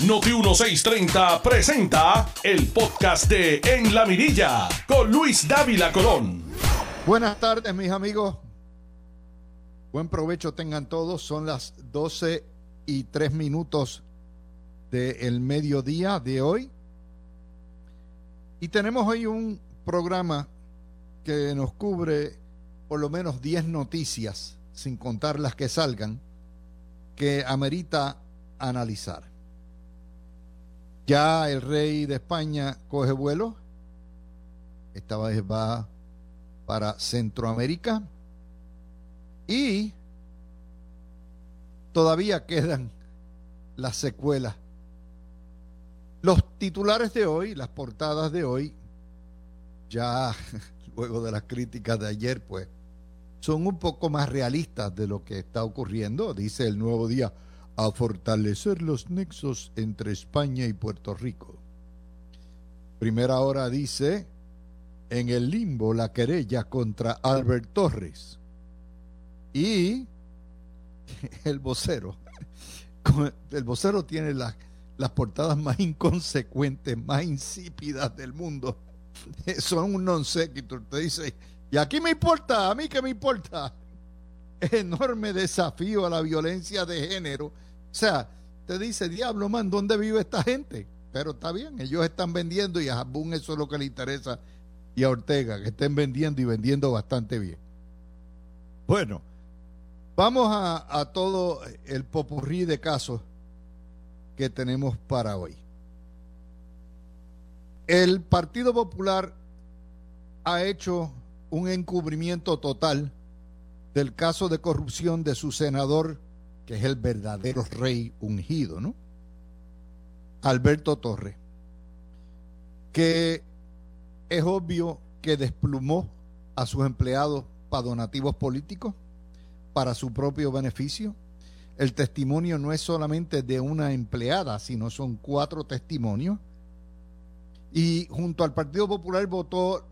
Noti 1630 presenta el podcast de En la Mirilla con Luis Dávila Colón. Buenas tardes, mis amigos. Buen provecho tengan todos. Son las 12 y 3 minutos del mediodía de hoy. Y tenemos hoy un programa que nos cubre por lo menos 10 noticias, sin contar las que salgan, que amerita analizar. Ya el rey de España coge vuelo. Esta vez va para Centroamérica. Y todavía quedan las secuelas. Los titulares de hoy, las portadas de hoy, ya luego de las críticas de ayer, pues, son un poco más realistas de lo que está ocurriendo. Dice el nuevo día, a fortalecer los nexos entre España y Puerto Rico. Primera hora dice, en el limbo la querella contra Albert Torres. Y el vocero, el vocero tiene las, las portadas más inconsecuentes, más insípidas del mundo. Son un non sequitur. Te dice, y aquí me importa, a mí que me importa. Enorme desafío a la violencia de género o sea, te dice, diablo, man, ¿dónde vive esta gente? Pero está bien, ellos están vendiendo y a Jabún eso es lo que le interesa y a Ortega, que estén vendiendo y vendiendo bastante bien. Bueno, vamos a, a todo el popurrí de casos que tenemos para hoy. El Partido Popular ha hecho un encubrimiento total del caso de corrupción de su senador que es el verdadero rey ungido, ¿no? Alberto Torres, que es obvio que desplumó a sus empleados para donativos políticos, para su propio beneficio. El testimonio no es solamente de una empleada, sino son cuatro testimonios. Y junto al Partido Popular votó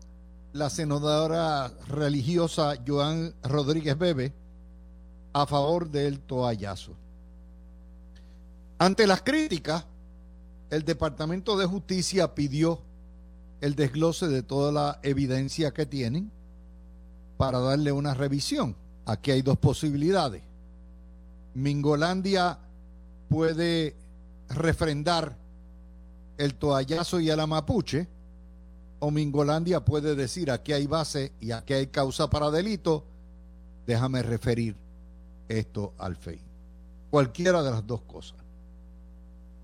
la senadora religiosa Joan Rodríguez Bebe, a favor del toallazo. Ante las críticas, el Departamento de Justicia pidió el desglose de toda la evidencia que tienen para darle una revisión. Aquí hay dos posibilidades. Mingolandia puede refrendar el toallazo y el mapuche, o Mingolandia puede decir aquí hay base y aquí hay causa para delito, déjame referir esto al FEI. Cualquiera de las dos cosas.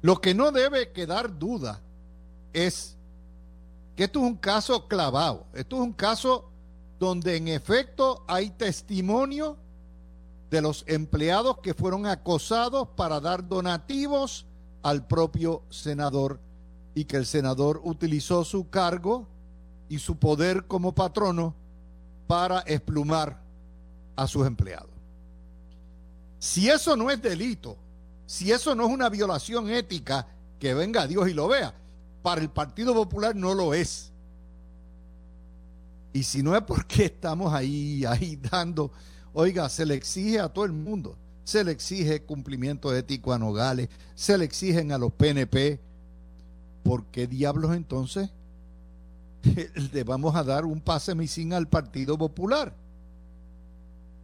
Lo que no debe quedar duda es que esto es un caso clavado. Esto es un caso donde en efecto hay testimonio de los empleados que fueron acosados para dar donativos al propio senador y que el senador utilizó su cargo y su poder como patrono para esplumar a sus empleados. Si eso no es delito, si eso no es una violación ética, que venga Dios y lo vea. Para el Partido Popular no lo es. Y si no es porque estamos ahí, ahí dando, oiga, se le exige a todo el mundo, se le exige cumplimiento ético a Nogales, se le exigen a los PNP. ¿Por qué diablos entonces le vamos a dar un pase misín al Partido Popular?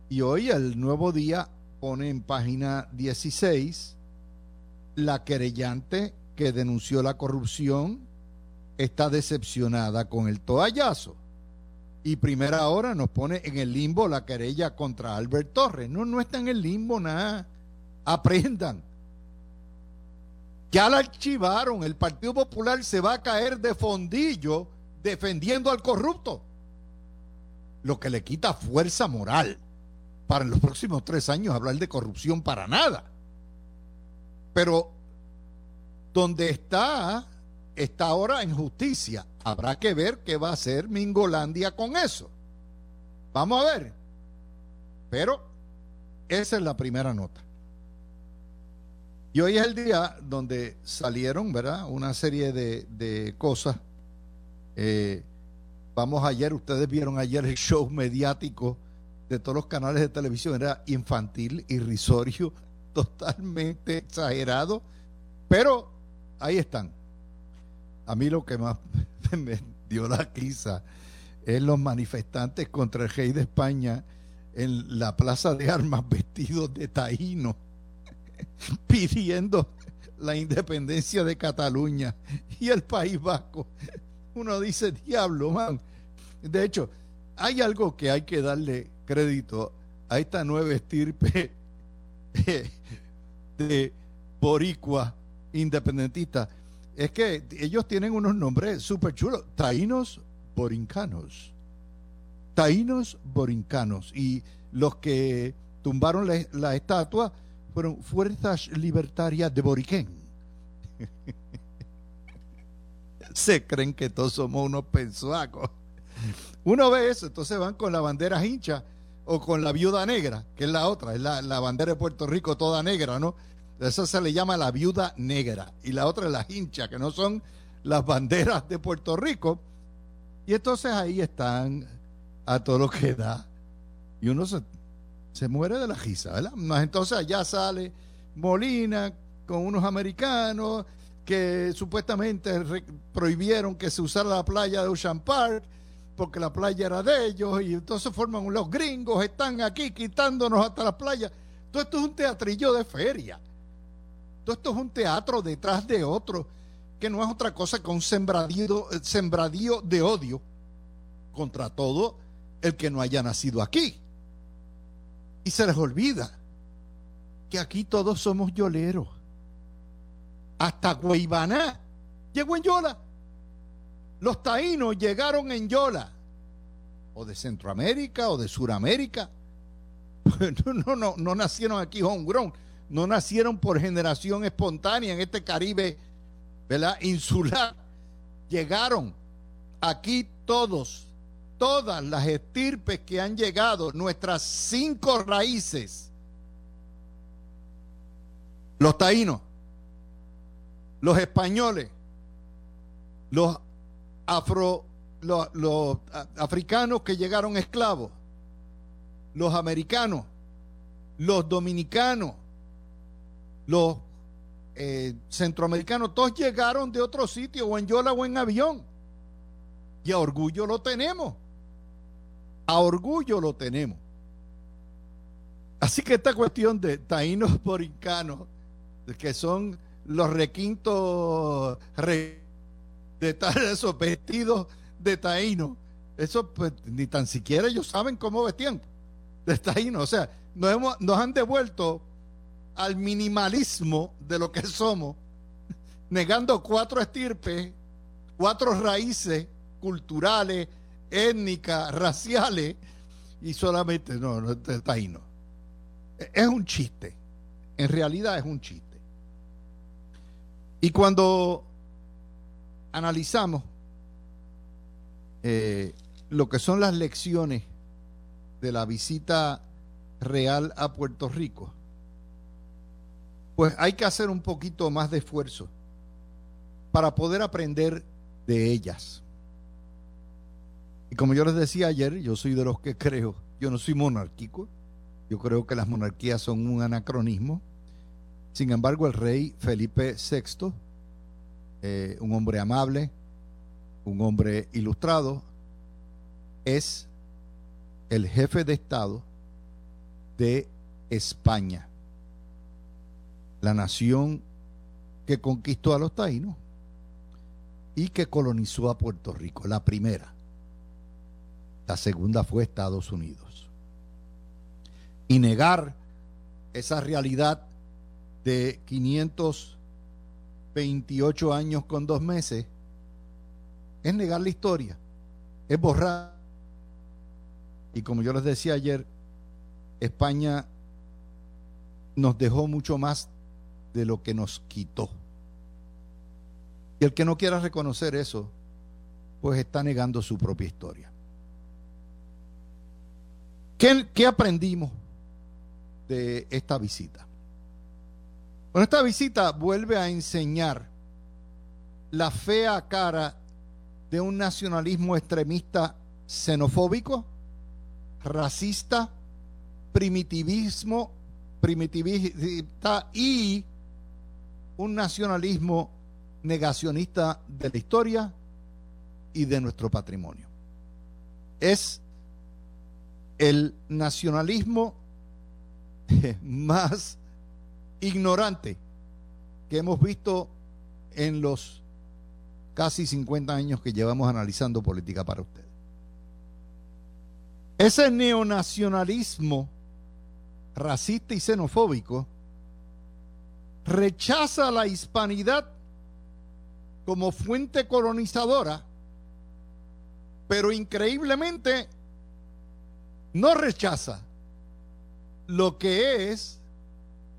Y hoy, el nuevo día, pone en página 16, la querellante que denunció la corrupción está decepcionada con el toallazo. Y primera hora nos pone en el limbo la querella contra Albert Torres. No, no está en el limbo nada. Aprendan. Ya la archivaron. El Partido Popular se va a caer de fondillo defendiendo al corrupto. Lo que le quita fuerza moral para en los próximos tres años hablar de corrupción para nada. Pero donde está, está ahora en justicia. Habrá que ver qué va a hacer Mingolandia con eso. Vamos a ver. Pero esa es la primera nota. Y hoy es el día donde salieron, ¿verdad? Una serie de, cosas. Eh, vamos ayer, ustedes vieron ayer el show mediático de todos los canales de televisión era infantil, irrisorio, totalmente exagerado, pero ahí están. A mí lo que más me dio la quizá es los manifestantes contra el rey de España en la plaza de armas vestidos de taíno, pidiendo la independencia de Cataluña y el País Vasco. Uno dice, diablo, man. De hecho, hay algo que hay que darle crédito a esta nueva estirpe de boricua independentista. Es que ellos tienen unos nombres súper chulos. Taínos borincanos. Taínos borincanos. Y los que tumbaron la, estatua fueron Fuerzas Libertarias de Boriquén. Se creen que todos somos unos pensuacos. Uno ve eso, entonces van con la bandera hincha o con la viuda negra, que es la otra, es la, la bandera de Puerto Rico toda negra, ¿no? Eso se le llama la viuda negra. Y la otra es la hincha, que no son las banderas de Puerto Rico. Y entonces ahí están a todo lo que da. Y uno se, muere de la risa, ¿verdad? Entonces allá sale Molina con unos americanos que supuestamente prohibieron que se usara la playa de Ocean Park porque la playa era de ellos y entonces forman los gringos, están aquí quitándonos hasta la playa. Todo esto es un teatrillo de feria. Todo esto es un teatro detrás de otro, que no es otra cosa que un sembradío, sembradío de odio contra todo el que no haya nacido aquí. Y se les olvida que aquí todos somos yoleros. Hasta Guaybaná llegó en Yola. Los taínos llegaron en Yola. O de Centroamérica o de Suramérica. No, no, no, no nacieron aquí homegrown no nacieron por generación espontánea en este Caribe, ¿verdad? Insular. Llegaron aquí todos, todas las estirpes que han llegado, nuestras cinco raíces. Los taínos, los españoles, los afro, los, africanos que llegaron esclavos, los americanos, los dominicanos, los eh, centroamericanos, todos llegaron de otro sitio, o en Yola o en avión. Y a orgullo lo tenemos. A orgullo lo tenemos. Así que esta cuestión de taínos borincanos, que son los requintos de tal esos vestidos de taíno, eso pues, ni tan siquiera ellos saben cómo vestían de taíno. O sea, nos, hemos, nos han devuelto al minimalismo de lo que somos, negando cuatro estirpes, cuatro raíces culturales, étnicas, raciales, y solamente, no, no, está ahí no. Es un chiste, en realidad es un chiste. Y cuando analizamos eh, lo que son las lecciones de la visita real a Puerto Rico, pues hay que hacer un poquito más de esfuerzo para poder aprender de ellas. Y como yo les decía ayer, yo soy de los que creo, yo no soy monárquico, yo creo que las monarquías son un anacronismo. Sin embargo, el rey Felipe VI, eh, un hombre amable, un hombre ilustrado, es el jefe de Estado de España la nación que conquistó a los taínos y que colonizó a Puerto Rico, la primera. La segunda fue Estados Unidos. Y negar esa realidad de 528 años con dos meses es negar la historia, es borrar. Y como yo les decía ayer, España nos dejó mucho más de lo que nos quitó. Y el que no quiera reconocer eso, pues está negando su propia historia. ¿Qué, aprendimos de esta visita? Bueno, esta visita vuelve a enseñar la fea cara de un nacionalismo extremista xenofóbico, racista, primitivismo, primitivista y un nacionalismo negacionista de la historia y de nuestro patrimonio. Es el nacionalismo más ignorante que hemos visto en los casi 50 años que llevamos analizando política para ustedes. Ese neonacionalismo racista y xenofóbico rechaza la hispanidad como fuente colonizadora, pero increíblemente no rechaza lo que es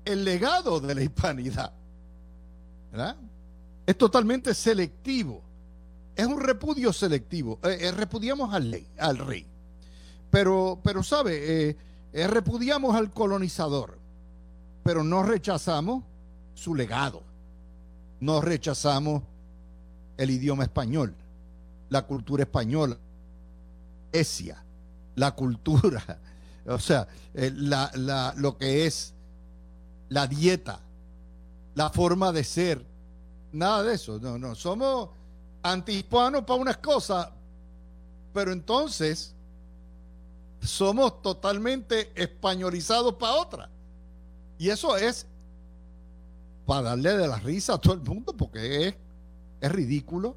el legado de la hispanidad. Es totalmente selectivo. Es un repudio selectivo. Eh, eh, repudiamos al rey. Pero, pero ¿sabe? Eh, repudiamos al colonizador. Pero no rechazamos su legado. No rechazamos el idioma español, la cultura española, Esia, la cultura, o sea, la, lo que es la dieta, la forma de ser, nada de eso. No, no, somos antihispanos para unas cosas, pero entonces somos totalmente españolizados para otras. Y eso es para darle de la risa a todo el mundo, porque es, es ridículo,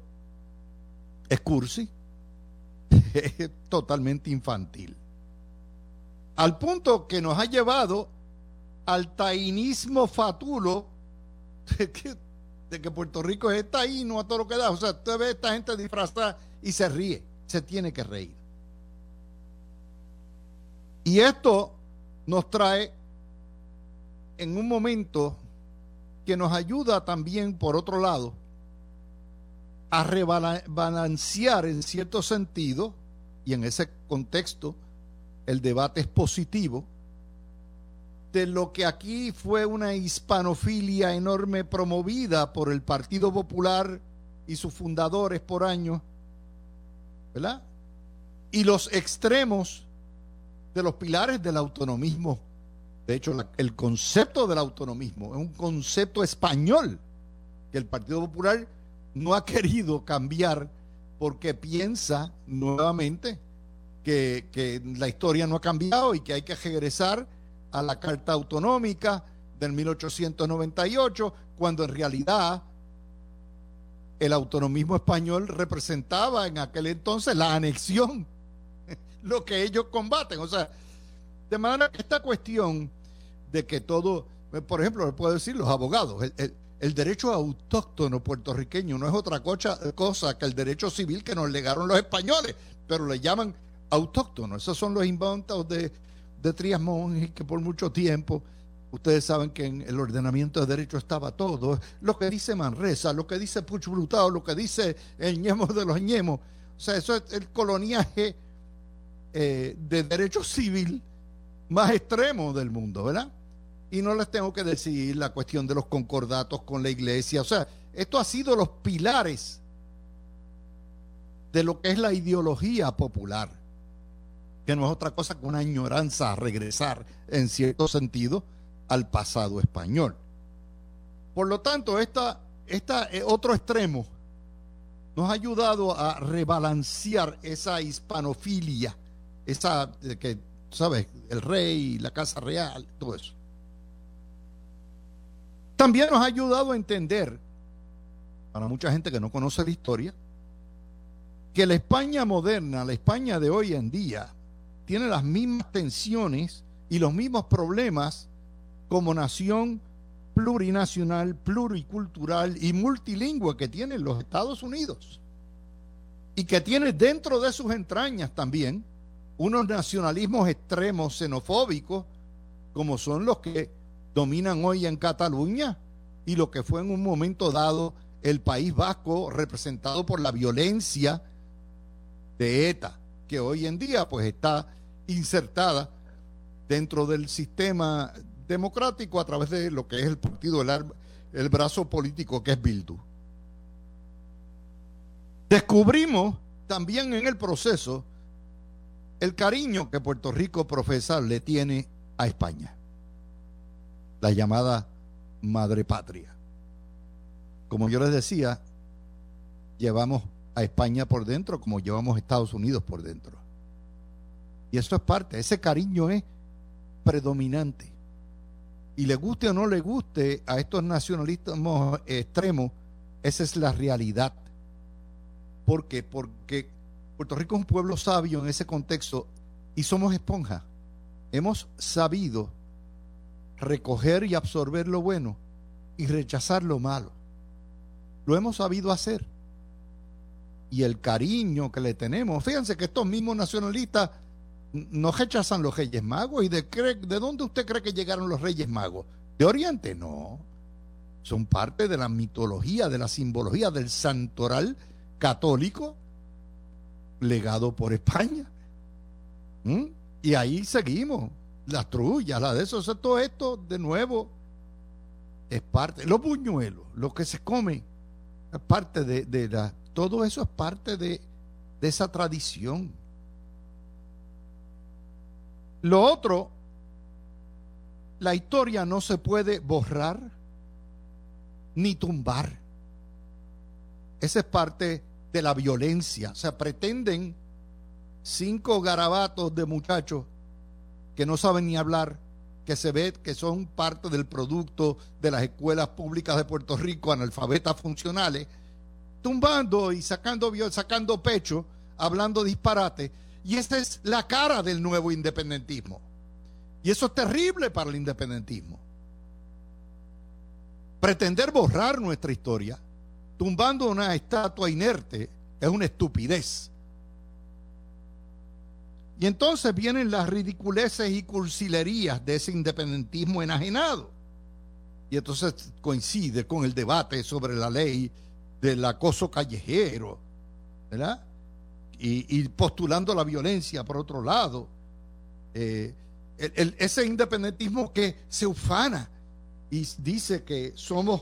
es cursi, es totalmente infantil. Al punto que nos ha llevado al tainismo fatulo de que, de que Puerto Rico es taíno a todo lo que da. O sea, usted ve a esta gente disfrazada y se ríe, se tiene que reír. Y esto nos trae en un momento que nos ayuda también, por otro lado, a rebalancear en cierto sentido, y en ese contexto el debate es positivo, de lo que aquí fue una hispanofilia enorme promovida por el Partido Popular y sus fundadores por años, ¿verdad? Y los extremos de los pilares del autonomismo de hecho, el concepto del autonomismo es un concepto español que el Partido Popular no ha querido cambiar porque piensa nuevamente que, que, la historia no ha cambiado y que hay que regresar a la Carta Autonómica del 1898, cuando en realidad el autonomismo español representaba en aquel entonces la anexión, lo que ellos combaten. O sea, de manera que esta cuestión de que todo, por ejemplo, puedo decir los abogados, el, derecho autóctono puertorriqueño no es otra cosa, que el derecho civil que nos legaron los españoles, pero le llaman autóctono. Esos son los inventos de, de Trias Monge que por mucho tiempo, ustedes saben que en el ordenamiento de derecho estaba todo, lo que dice Manresa, lo que dice Puch Brutado, lo que dice el ñemo de los ñemos. O sea, eso es el coloniaje eh, de derecho civil más extremo del mundo, ¿verdad? Y no les tengo que decir la cuestión de los concordatos con la iglesia. O sea, esto ha sido los pilares de lo que es la ideología popular, que no es otra cosa que una añoranza a regresar, en cierto sentido, al pasado español. Por lo tanto, esta, esta eh, otro extremo nos ha ayudado a rebalancear esa hispanofilia, esa que ¿sabes? El rey, la casa real, todo eso. También nos ha ayudado a entender, para mucha gente que no conoce la historia, que la España moderna, la España de hoy en día, tiene las mismas tensiones y los mismos problemas como nación plurinacional, pluricultural y multilingüe que tienen los Estados Unidos. Y que tiene dentro de sus entrañas también unos nacionalismos extremos xenofóbicos, como son los que dominan hoy en Cataluña y lo que fue en un momento dado el País Vasco representado por la violencia de ETA, que hoy en día pues está insertada dentro del sistema democrático a través de lo que es el partido, el, el brazo político que es Bildu. Descubrimos también en el proceso el cariño que Puerto Rico profesa le tiene a España, la llamada madre patria. como yo les decía, llevamos a España por dentro como llevamos a Estados Unidos por dentro. Y eso es parte, ese cariño es predominante. Y le guste o no le guste a estos nacionalistas extremos, esa es la realidad. ¿Por qué? Porque Puerto Rico es un pueblo sabio en ese contexto y somos esponja. Hemos sabido recoger y absorber lo bueno y rechazar lo malo. Lo hemos sabido hacer. Y el cariño que le tenemos, fíjense que estos mismos nacionalistas no rechazan los Reyes Magos. ¿Y de, de dónde usted cree que llegaron los Reyes Magos? ¿De Oriente? No. Son parte de la mitología, de la simbología del santoral católico legado por España. ¿Mm? Y ahí seguimos. Las trullas, la de eso, todo esto de nuevo es parte. Los buñuelos, lo que se come, es parte de, de la. Todo eso es parte de, de esa tradición. Lo otro, la historia no se puede borrar ni tumbar. Esa es parte de la violencia. O sea, pretenden cinco garabatos de muchachos que no saben ni hablar, que se ve que son parte del producto de las escuelas públicas de Puerto Rico, analfabetas funcionales, tumbando y sacando, sacando pecho, hablando disparate. Y esa es la cara del nuevo independentismo. Y eso es terrible para el independentismo. Pretender borrar nuestra historia tumbando una estatua inerte es una estupidez. Y entonces vienen las ridiculeces y cursilerías de ese independentismo enajenado. Y entonces coincide con el debate sobre la ley del acoso callejero, ¿verdad? Y, postulando la violencia por otro lado. Eh, ese independentismo que se ufana y dice que somos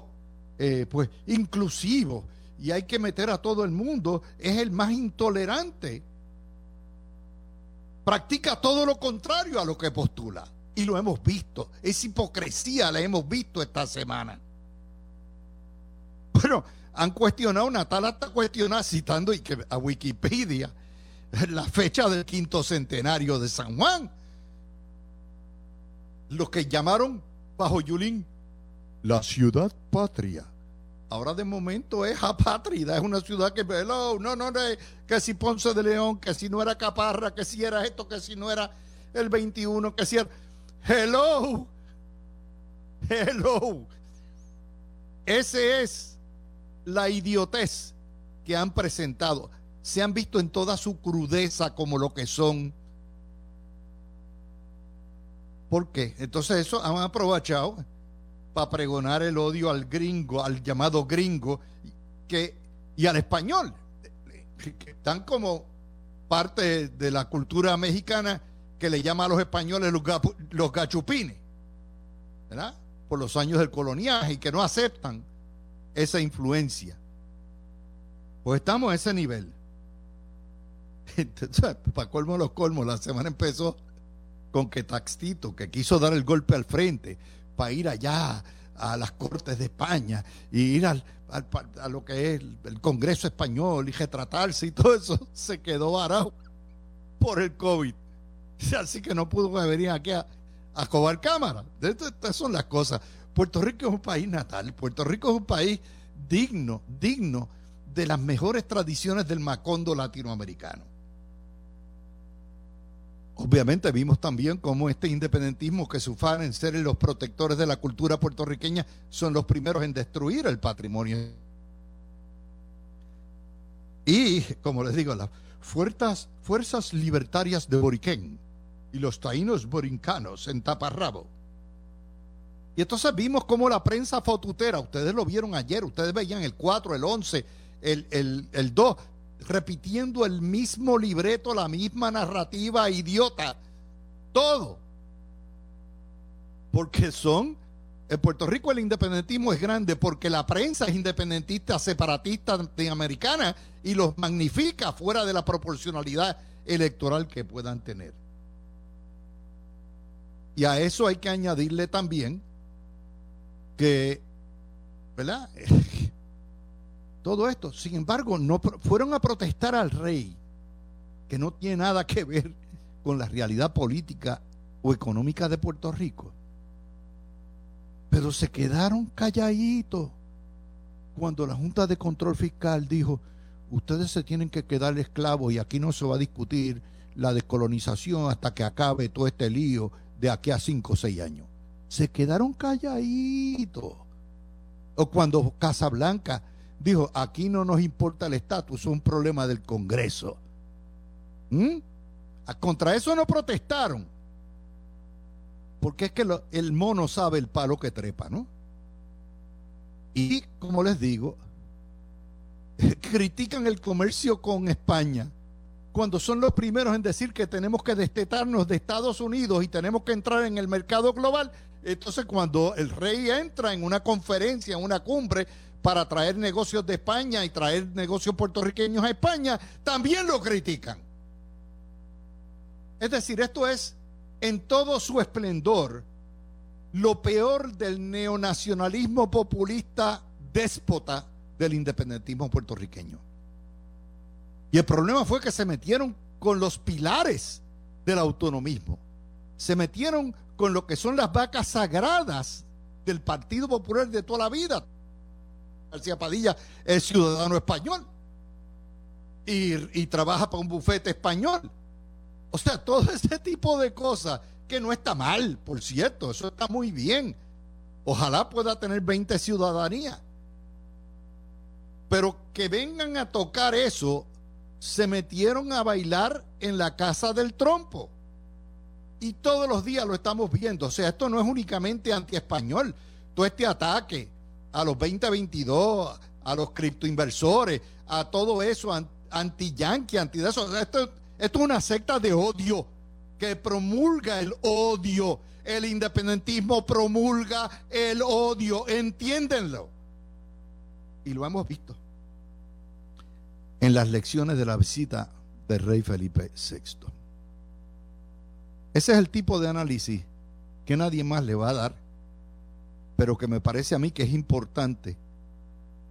eh, pues inclusivo y hay que meter a todo el mundo, es el más intolerante. Practica todo lo contrario a lo que postula. Y lo hemos visto. Esa hipocresía la hemos visto esta semana. Bueno, han cuestionado, Natal hasta cuestionar, citando a Wikipedia, la fecha del quinto centenario de San Juan. Lo que llamaron bajo Yulín la ciudad patria. Ahora de momento es apátrida, es una ciudad que, hello, no, no, no, que si Ponce de León, que si no era Caparra, que si era esto, que si no era el 21, que si era... Hello, hello. Ese es la idiotez que han presentado. Se han visto en toda su crudeza como lo que son. ¿Por qué? Entonces eso han aprovechado para pregonar el odio al gringo, al llamado gringo, que, y al español, que están como parte de la cultura mexicana que le llama a los españoles los, los gachupines, ¿verdad? Por los años del coloniaje y que no aceptan esa influencia. Pues estamos a ese nivel. Entonces, para colmo los colmos, la semana empezó con que Taxito, que quiso dar el golpe al frente, para ir allá a las Cortes de España y ir al, a lo que es el Congreso Español y retratarse y todo eso se quedó varado por el COVID. Así que no pudo venir aquí a, a cobar cámara. Estas son las cosas. Puerto Rico es un país natal. Puerto Rico es un país digno, digno de las mejores tradiciones del macondo latinoamericano. Obviamente vimos también cómo este independentismo que se en ser los protectores de la cultura puertorriqueña son los primeros en destruir el patrimonio. Y, como les digo, las fuerzas, fuerzas libertarias de Boriquén y los taínos borincanos en taparrabo. Y entonces vimos cómo la prensa fotutera, ustedes lo vieron ayer, ustedes veían el 4, el 11, el, el, el 2, repitiendo el mismo libreto, la misma narrativa idiota. Todo. Porque son, en Puerto Rico el independentismo es grande porque la prensa es independentista, separatista americana y los magnifica fuera de la proporcionalidad electoral que puedan tener. Y a eso hay que añadirle también que, ¿verdad? Todo esto. Sin embargo, no fueron a protestar al rey, que no tiene nada que ver con la realidad política o económica de Puerto Rico. Pero se quedaron calladitos cuando la Junta de Control Fiscal dijo, ustedes se tienen que quedar esclavos y aquí no se va a discutir la descolonización hasta que acabe todo este lío de aquí a cinco o seis años. Se quedaron calladitos. O cuando Casablanca dijo, aquí no nos importa el estatus, es un problema del Congreso. ¿Mm? Contra eso no protestaron. Porque es que el mono sabe el palo que trepa, ¿no? Y como les digo, critican el comercio con España cuando son los primeros en decir que tenemos que destetarnos de Estados Unidos y tenemos que entrar en el mercado global. Entonces cuando el rey entra en una conferencia, en una cumbre, para traer negocios de España y traer negocios puertorriqueños a España, también lo critican. Es decir, esto es en todo su esplendor lo peor del neonacionalismo populista déspota del independentismo puertorriqueño. Y el problema fue que se metieron con los pilares del autonomismo. Se metieron con lo que son las vacas sagradas del Partido Popular de toda la vida. García Padilla es ciudadano español y, y trabaja para un bufete español. O sea, todo ese tipo de cosas que no está mal, por cierto, eso está muy bien. Ojalá pueda tener 20 ciudadanías. Pero que vengan a tocar eso, se metieron a bailar en la casa del trompo. Y todos los días lo estamos viendo. O sea, esto no es únicamente anti-español. Todo este ataque a los 2022, a los criptoinversores, a todo eso, anti-yankee, anti eso. Esto, esto es una secta de odio que promulga el odio. El independentismo promulga el odio. Entiéndenlo. Y lo hemos visto en las lecciones de la visita del rey Felipe VI. Ese es el tipo de análisis que nadie más le va a dar, pero que me parece a mí que es importante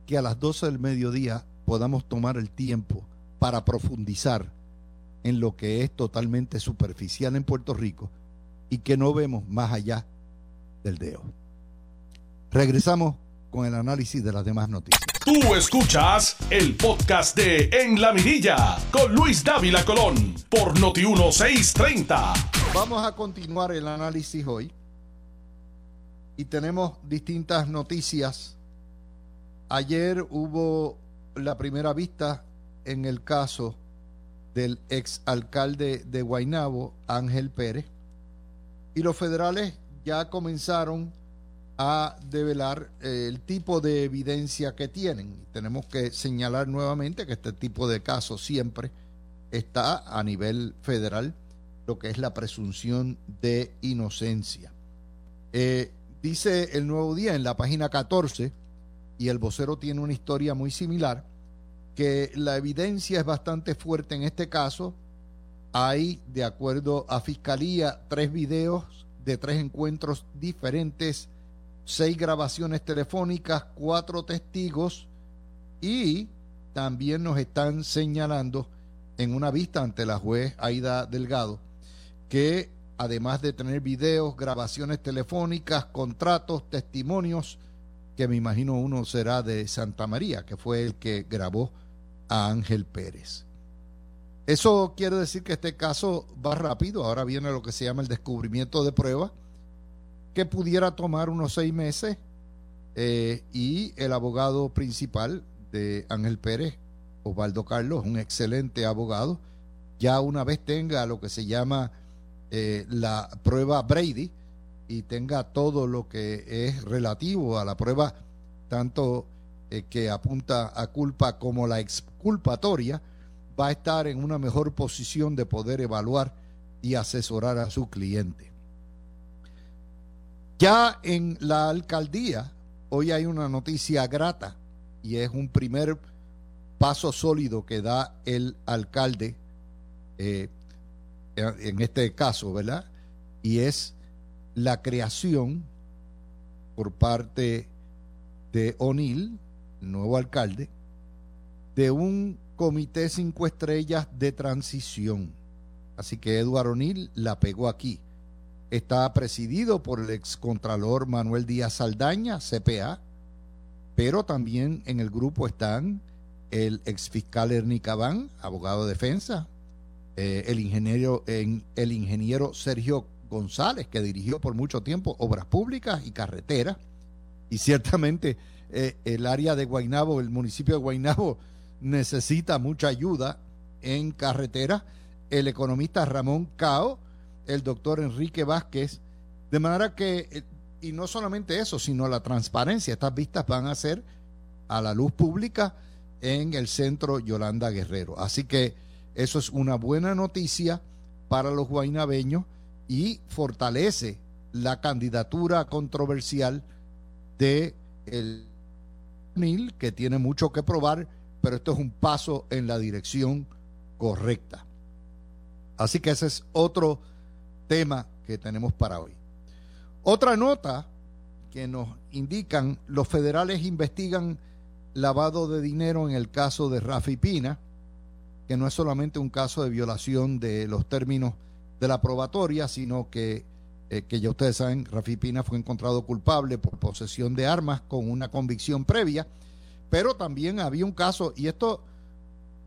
que a las 12 del mediodía podamos tomar el tiempo para profundizar en lo que es totalmente superficial en Puerto Rico y que no vemos más allá del dedo. Regresamos con el análisis de las demás noticias. Tú escuchas el podcast de En la Mirilla con Luis Dávila Colón por Noti 1630. Vamos a continuar el análisis hoy y tenemos distintas noticias. Ayer hubo la primera vista en el caso del ex alcalde de Guaynabo, Ángel Pérez, y los federales ya comenzaron a develar eh, el tipo de evidencia que tienen. Tenemos que señalar nuevamente que este tipo de casos siempre está a nivel federal, lo que es la presunción de inocencia. Eh, dice el Nuevo Día en la página 14, y el vocero tiene una historia muy similar, que la evidencia es bastante fuerte en este caso. Hay, de acuerdo a Fiscalía, tres videos de tres encuentros diferentes, seis grabaciones telefónicas, cuatro testigos y también nos están señalando en una vista ante la juez Aida Delgado que además de tener videos, grabaciones telefónicas, contratos, testimonios, que me imagino uno será de Santa María, que fue el que grabó a Ángel Pérez. Eso quiere decir que este caso va rápido. Ahora viene lo que se llama el descubrimiento de pruebas, que pudiera tomar unos seis meses. Eh, y el abogado principal de Ángel Pérez, Osvaldo Carlos, un excelente abogado, ya una vez tenga lo que se llama eh, la prueba Brady y tenga todo lo que es relativo a la prueba, tanto eh, que apunta a culpa como la exculpatoria, va a estar en una mejor posición de poder evaluar y asesorar a su cliente. Ya en la alcaldía, hoy hay una noticia grata y es un primer paso sólido que da el alcalde, eh, en este caso, ¿verdad? Y es la creación por parte de O'Neill nuevo alcalde, de un comité cinco estrellas de transición. Así que Eduardo O'Neill la pegó aquí. Está presidido por el excontralor Manuel Díaz Saldaña, CPA, pero también en el grupo están el exfiscal Ernie Cabán, abogado de defensa, eh, el, ingeniero, el ingeniero Sergio González, que dirigió por mucho tiempo obras públicas y carreteras, y ciertamente eh, el área de Guainabo, el municipio de Guainabo, necesita mucha ayuda en carretera. El economista Ramón Cao, el doctor Enrique Vázquez, de manera que, eh, y no solamente eso, sino la transparencia, estas vistas van a ser a la luz pública en el centro Yolanda Guerrero. Así que eso es una buena noticia para los guainabeños y fortalece la candidatura controversial de el NIL, que tiene mucho que probar, pero esto es un paso en la dirección correcta. Así que ese es otro tema que tenemos para hoy. Otra nota que nos indican, los federales investigan lavado de dinero en el caso de Rafi Pina, que no es solamente un caso de violación de los términos de la probatoria, sino que, eh, que ya ustedes saben, Rafi Pina fue encontrado culpable por posesión de armas con una convicción previa, pero también había un caso, y esto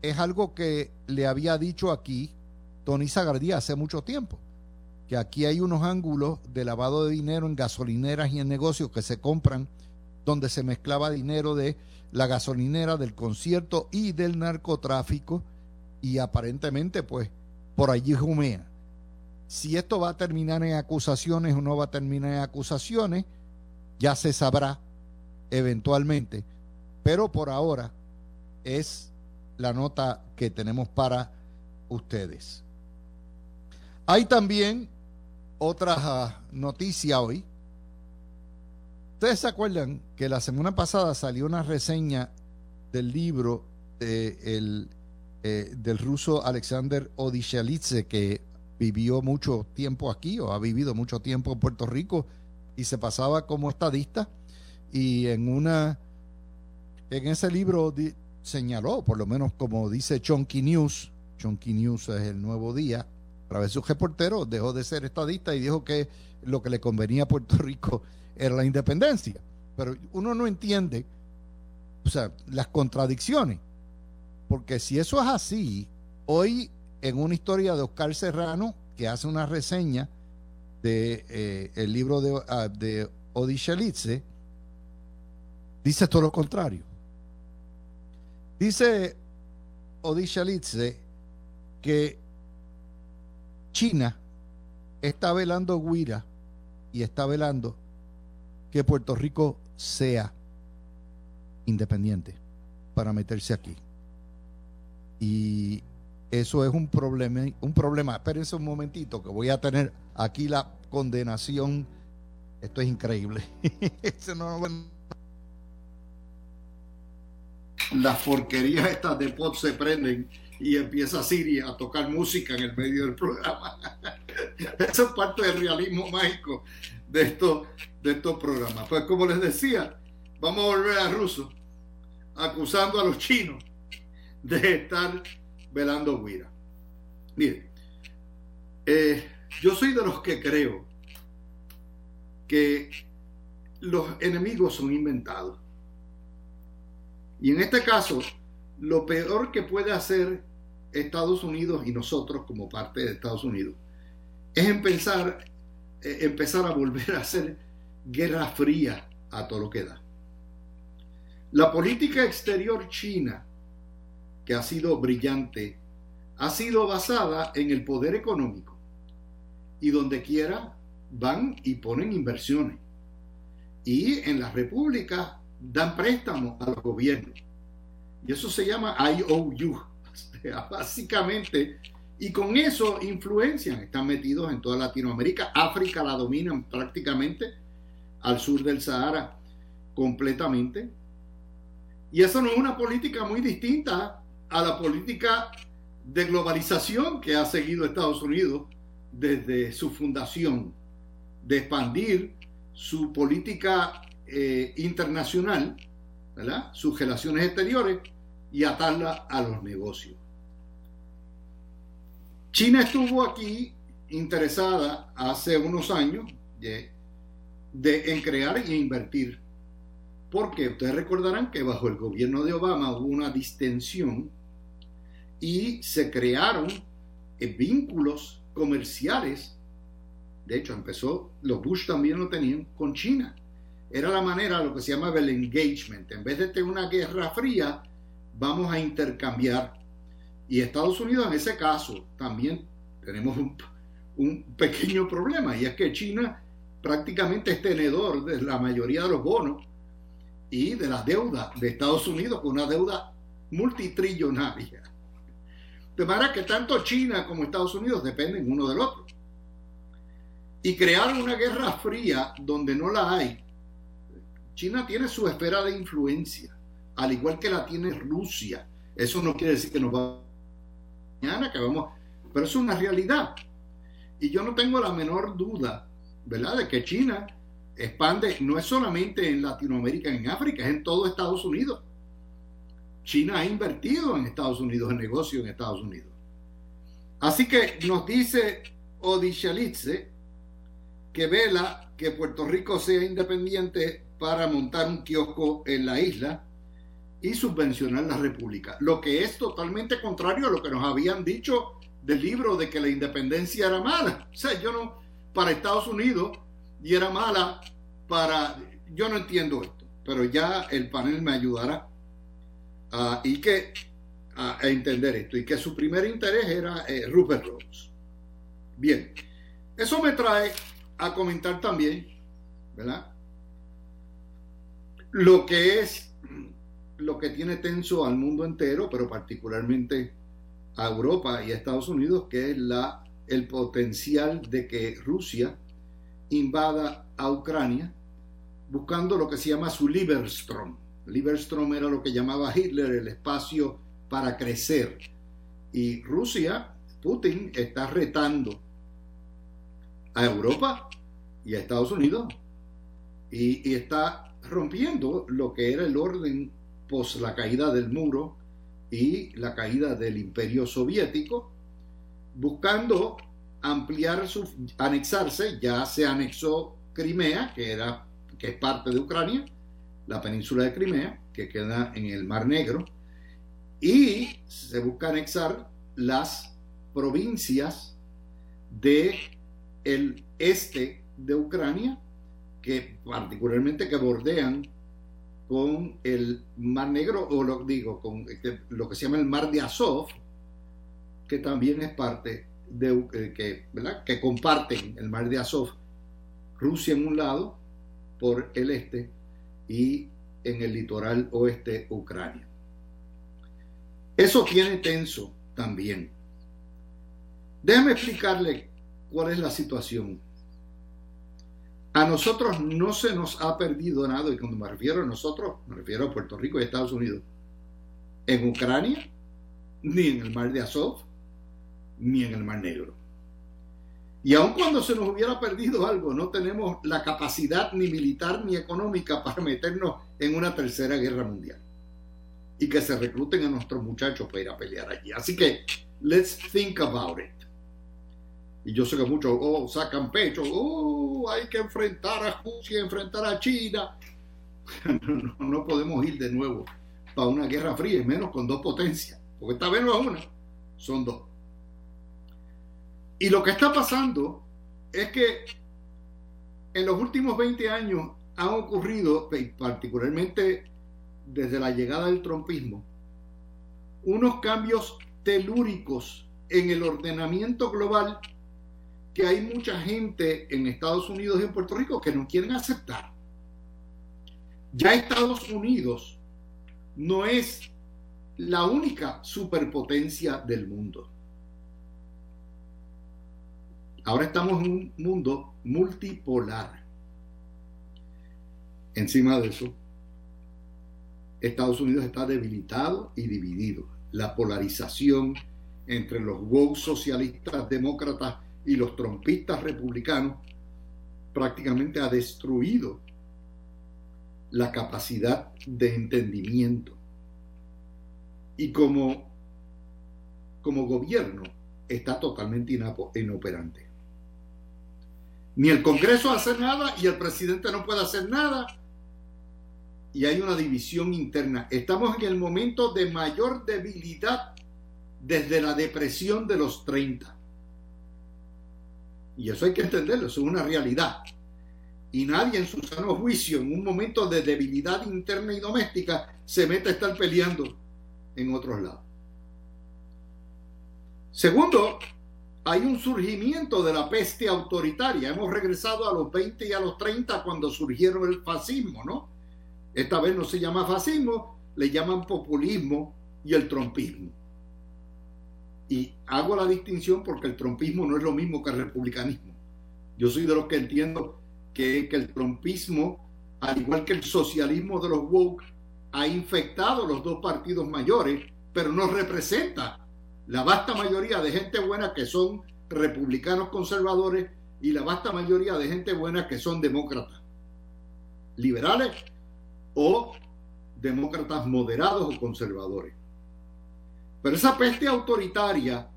es algo que le había dicho aquí Tony Zagardía hace mucho tiempo, que aquí hay unos ángulos de lavado de dinero en gasolineras y en negocios que se compran donde se mezclaba dinero de la gasolinera, del concierto y del narcotráfico y aparentemente pues por allí jumea. Si esto va a terminar en acusaciones o no va a terminar en acusaciones, ya se sabrá eventualmente. Pero por ahora es la nota que tenemos para ustedes. Hay también otra noticia hoy. Ustedes se acuerdan que la semana pasada salió una reseña del libro de eh, del ruso Alexander Odishelitze, que vivió mucho tiempo aquí o ha vivido mucho tiempo en Puerto Rico y se pasaba como estadista y en una en ese libro señaló, por lo menos como dice Chonky News, Chonky News es el nuevo día, a través de su reportero dejó de ser estadista y dijo que lo que le convenía a Puerto Rico era la independencia. Pero uno no entiende, o sea, las contradicciones, porque si eso es así, hoy en una historia de Oscar Serrano, que hace una reseña de eh, el libro de, uh, de dice todo lo contrario. Dice Odishalitze que China está velando Guira y está velando que Puerto Rico sea independiente para meterse aquí. Y eso es un problema, un problema. Espérense un momentito que voy a tener aquí la condenación. Esto es increíble. Las porquerías estas de pot se prenden y empieza Siri a tocar música en el medio del programa. Eso es parte del realismo mágico de estos, de estos programas. Pues como les decía, vamos a volver a ruso acusando a los chinos de estar velando Guira. Mire, eh, yo soy de los que creo que los enemigos son inventados. Y en este caso, lo peor que puede hacer Estados Unidos y nosotros como parte de Estados Unidos es empezar, eh, empezar a volver a hacer guerra fría a todo lo que da. La política exterior china que ha sido brillante, ha sido basada en el poder económico. Y donde quiera van y ponen inversiones. Y en las repúblicas dan préstamos a los gobiernos. Y eso se llama IOU. Básicamente, y con eso influencian, están metidos en toda Latinoamérica. África la dominan prácticamente al sur del Sahara completamente. Y eso no es una política muy distinta a la política de globalización que ha seguido Estados Unidos desde su fundación, de expandir su política eh, internacional, sus relaciones exteriores, y atarla a los negocios. China estuvo aquí interesada hace unos años de, en crear e invertir, porque ustedes recordarán que bajo el gobierno de Obama hubo una distensión y se crearon eh, vínculos comerciales. De hecho, empezó, los Bush también lo tenían con China. Era la manera, lo que se llama el engagement. En vez de tener una guerra fría, vamos a intercambiar. Y Estados Unidos en ese caso también tenemos un, un pequeño problema y es que China prácticamente es tenedor de la mayoría de los bonos y de las deudas de Estados Unidos con una deuda multitrillonaria. De manera que tanto China como Estados Unidos dependen uno del otro. Y crear una guerra fría donde no la hay. China tiene su esfera de influencia, al igual que la tiene Rusia. Eso no quiere decir que nos va mañana, que vamos, pero es una realidad. Y yo no tengo la menor duda, ¿verdad?, de que China expande, no es solamente en Latinoamérica, en África, es en todo Estados Unidos. China ha invertido en Estados Unidos, en negocios en Estados Unidos. Así que nos dice Odishalitze que vela que Puerto Rico sea independiente para montar un kiosco en la isla y subvencionar la república, lo que es totalmente contrario a lo que nos habían dicho del libro de que la independencia era mala. O sea, yo no, para Estados Unidos, y era mala para, yo no entiendo esto, pero ya el panel me ayudará a, y que, a, entender esto, y que su primer interés era eh, Rupert Rhodes. Bien, eso me trae a comentar también, ¿verdad? Lo que es lo que tiene tenso al mundo entero, pero particularmente a Europa y a Estados Unidos, que es la, el potencial de que Rusia invada a Ucrania buscando lo que se llama su Lieberstrom. Lieberstrom era lo que llamaba Hitler el espacio para crecer. Y Rusia, Putin, está retando a Europa y a Estados Unidos y, está rompiendo lo que era el orden pos la caída del muro y la caída del imperio soviético, buscando ampliar su, anexarse, ya se anexó Crimea, que, era, que es parte de Ucrania, la península de Crimea, que queda en el Mar Negro, y se busca anexar las provincias de el este de Ucrania, que particularmente que bordean con el Mar Negro, o lo digo, con este, lo que se llama el Mar de Azov, que también es parte de, eh, que, ¿verdad? que comparten el Mar de Azov, Rusia en un lado, por el este, y en el litoral oeste Ucrania. Eso tiene tenso también. Déjame explicarle cuál es la situación a nosotros no se nos ha perdido nada, y cuando me refiero a nosotros, me refiero a Puerto Rico y Estados Unidos. En Ucrania, ni en el mar de Azov, ni en el mar Negro. Y aun cuando se nos hubiera perdido algo, no tenemos la capacidad ni militar ni económica para meternos en una tercera guerra mundial. Y que se recluten a nuestros muchachos para ir a pelear allí. Así que, let's think about it. Y yo sé que muchos oh, sacan pecho, oh, hay que enfrentar a Rusia, enfrentar a China. no, no, podemos ir de nuevo para una guerra fría, y menos con dos potencias, porque esta vez no es una, son dos. Y lo que está pasando es que en los últimos 20 años han ocurrido, particularmente desde la llegada del trompismo, unos cambios telúricos en el ordenamiento global que hay mucha gente en Estados Unidos y en Puerto Rico que no quieren aceptar. Ya Estados Unidos no es la única superpotencia del mundo. Ahora estamos en un mundo multipolar. Encima de eso, Estados Unidos está debilitado y dividido. La polarización entre los woke socialistas demócratas y los trompistas republicanos prácticamente ha destruido la capacidad de entendimiento. y como, como gobierno está totalmente inoperante. Ni el Congreso hace nada y el presidente no puede hacer nada. Y hay una división interna. Estamos en el momento de mayor debilidad desde la depresión de los 30. Y eso hay que entenderlo, eso es una realidad. Y nadie en su sano juicio, en un momento de debilidad interna y doméstica, se mete a estar peleando en otros lados. Segundo, hay un surgimiento de la peste autoritaria. Hemos regresado a los 20 y a los 30 cuando surgieron el fascismo, ¿no? Esta vez no se llama fascismo, le llaman populismo y el trompismo. Y hago la distinción porque el trompismo no es lo mismo que el republicanismo. Yo soy de los que entiendo que, el trompismo, al igual que el socialismo de los woke, ha infectado los dos partidos mayores, pero no representa la vasta mayoría de gente buena que son republicanos conservadores y la vasta mayoría de gente buena que son demócratas, liberales o demócratas moderados o conservadores. Pero esa peste autoritaria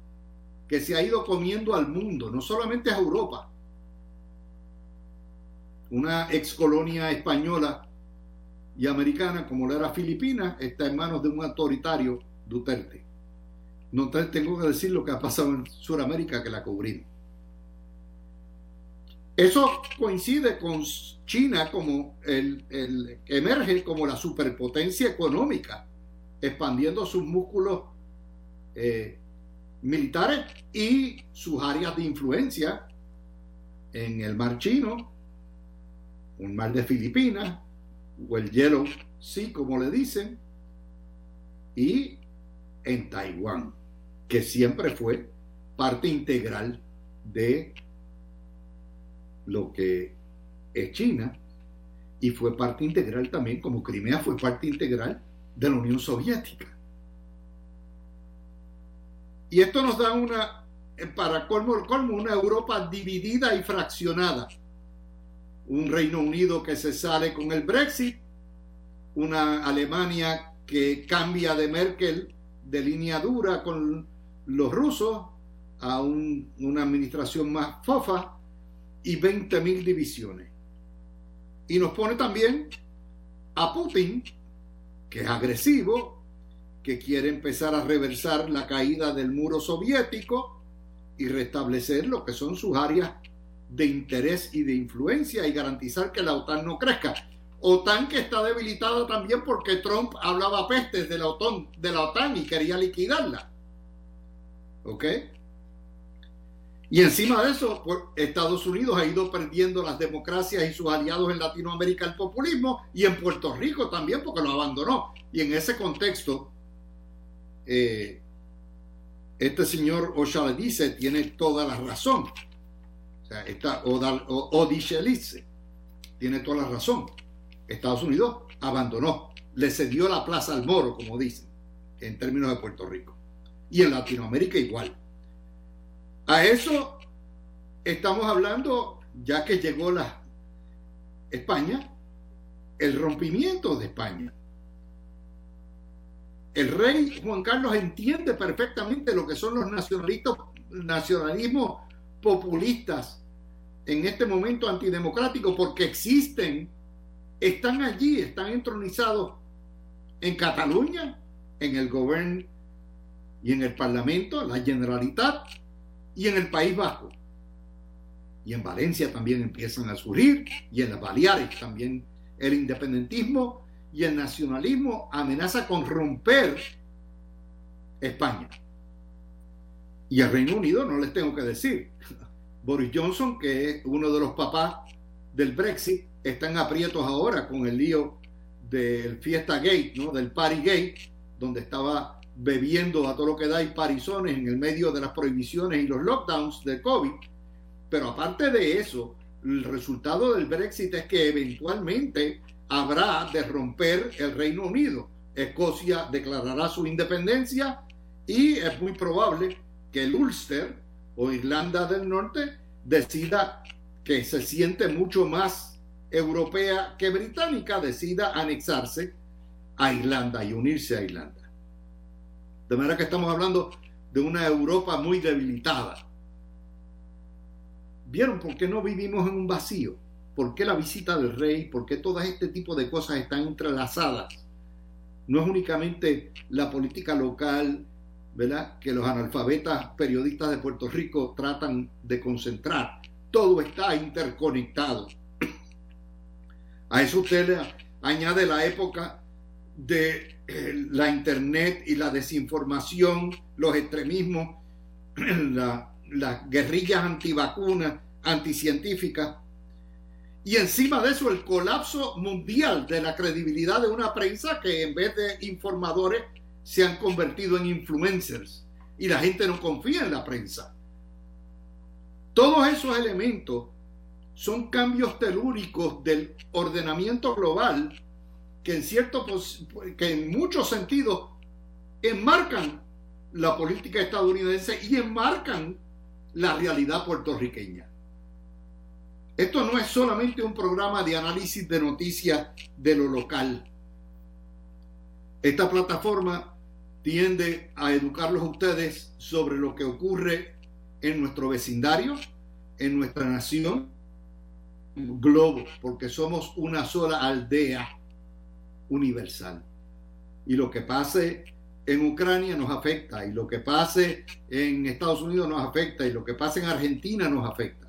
que se ha ido comiendo al mundo, no solamente a Europa, una ex colonia española y americana como la era Filipinas, está en manos de un autoritario Duterte. No tengo que decir lo que ha pasado en Sudamérica que la cubrimos. Eso coincide con China como el, emerge como la superpotencia económica, expandiendo sus músculos eh, militares y sus áreas de influencia en el mar chino, un mar de Filipinas, o el Yellow Sea, como le dicen, y en Taiwán que siempre fue parte integral de lo que es China y fue parte integral también, como Crimea fue parte integral de la Unión Soviética. Y esto nos da una, para colmo, colmo, una Europa dividida y fraccionada. Un Reino Unido que se sale con el Brexit, una Alemania que cambia de Merkel de línea dura con los rusos a una administración más fofa y 20.000 divisiones. Y nos pone también a Putin, que es agresivo, que quiere empezar a reversar la caída del muro soviético y restablecer lo que son sus áreas de interés y de influencia y garantizar que la OTAN no crezca. OTAN que está debilitada también porque Trump hablaba pestes de la OTAN, de la OTAN y quería liquidarla. ¿Ok? Y encima de eso, Estados Unidos ha ido perdiendo las democracias y sus aliados en Latinoamérica el populismo y en Puerto Rico también porque lo abandonó. Y en ese contexto, eh, este señor dice tiene toda la razón. O sea, está tiene toda la razón. Estados Unidos abandonó, le cedió la plaza al moro, como dicen, en términos de Puerto Rico y en Latinoamérica igual. A eso estamos hablando, ya que llegó la España, el rompimiento de España. El rey Juan Carlos entiende perfectamente lo que son los nacionalistas, nacionalismos populistas en este momento antidemocrático, porque existen, están allí, están entronizados en Cataluña, en el gobierno y en el Parlamento, la Generalitat y en el País Vasco. Y en Valencia también empiezan a surgir y en las Baleares también el independentismo y el nacionalismo amenaza con romper España. Y el Reino Unido no les tengo que decir. Boris Johnson, que es uno de los papás del Brexit, están aprietos ahora con el lío del Fiesta Gate, ¿no? del Party Gate, donde estaba bebiendo a todo lo que da y parizones en el medio de las prohibiciones y los lockdowns de COVID. Pero aparte de eso, el resultado del Brexit es que eventualmente habrá de romper el Reino Unido. Escocia declarará su independencia y es muy probable que el Ulster o Irlanda del Norte decida que se siente mucho más europea que británica, decida anexarse a Irlanda y unirse a Irlanda. De manera que estamos hablando de una Europa muy debilitada. ¿Vieron por qué no vivimos en un vacío? ¿Por qué la visita del rey? ¿Por qué todo este tipo de cosas están entrelazadas? No es únicamente la política local, ¿verdad? Que los analfabetas periodistas de Puerto Rico tratan de concentrar. Todo está interconectado. A eso usted le añade la época de la internet y la desinformación, los extremismos, las guerrillas antivacunas, anticientíficas, y encima de eso el colapso mundial de la credibilidad de una prensa que en vez de informadores se han convertido en influencers y la gente no confía en la prensa. Todos esos elementos son cambios telúricos del ordenamiento global que en, cierto, que en muchos sentidos enmarcan la política estadounidense y enmarcan la realidad puertorriqueña. Esto no es solamente un programa de análisis de noticias de lo local. Esta plataforma tiende a educarlos a ustedes sobre lo que ocurre en nuestro vecindario, en nuestra nación, globo, porque somos una sola aldea universal. Y lo que pase en Ucrania nos afecta, y lo que pase en Estados Unidos nos afecta, y lo que pase en Argentina nos afecta.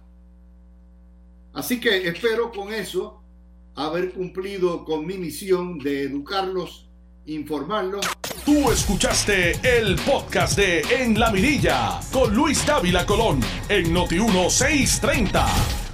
Así que espero con eso haber cumplido con mi misión de educarlos, informarlos. Tú escuchaste el podcast de En la Mirilla con Luis Dávila Colón en Noti 1630.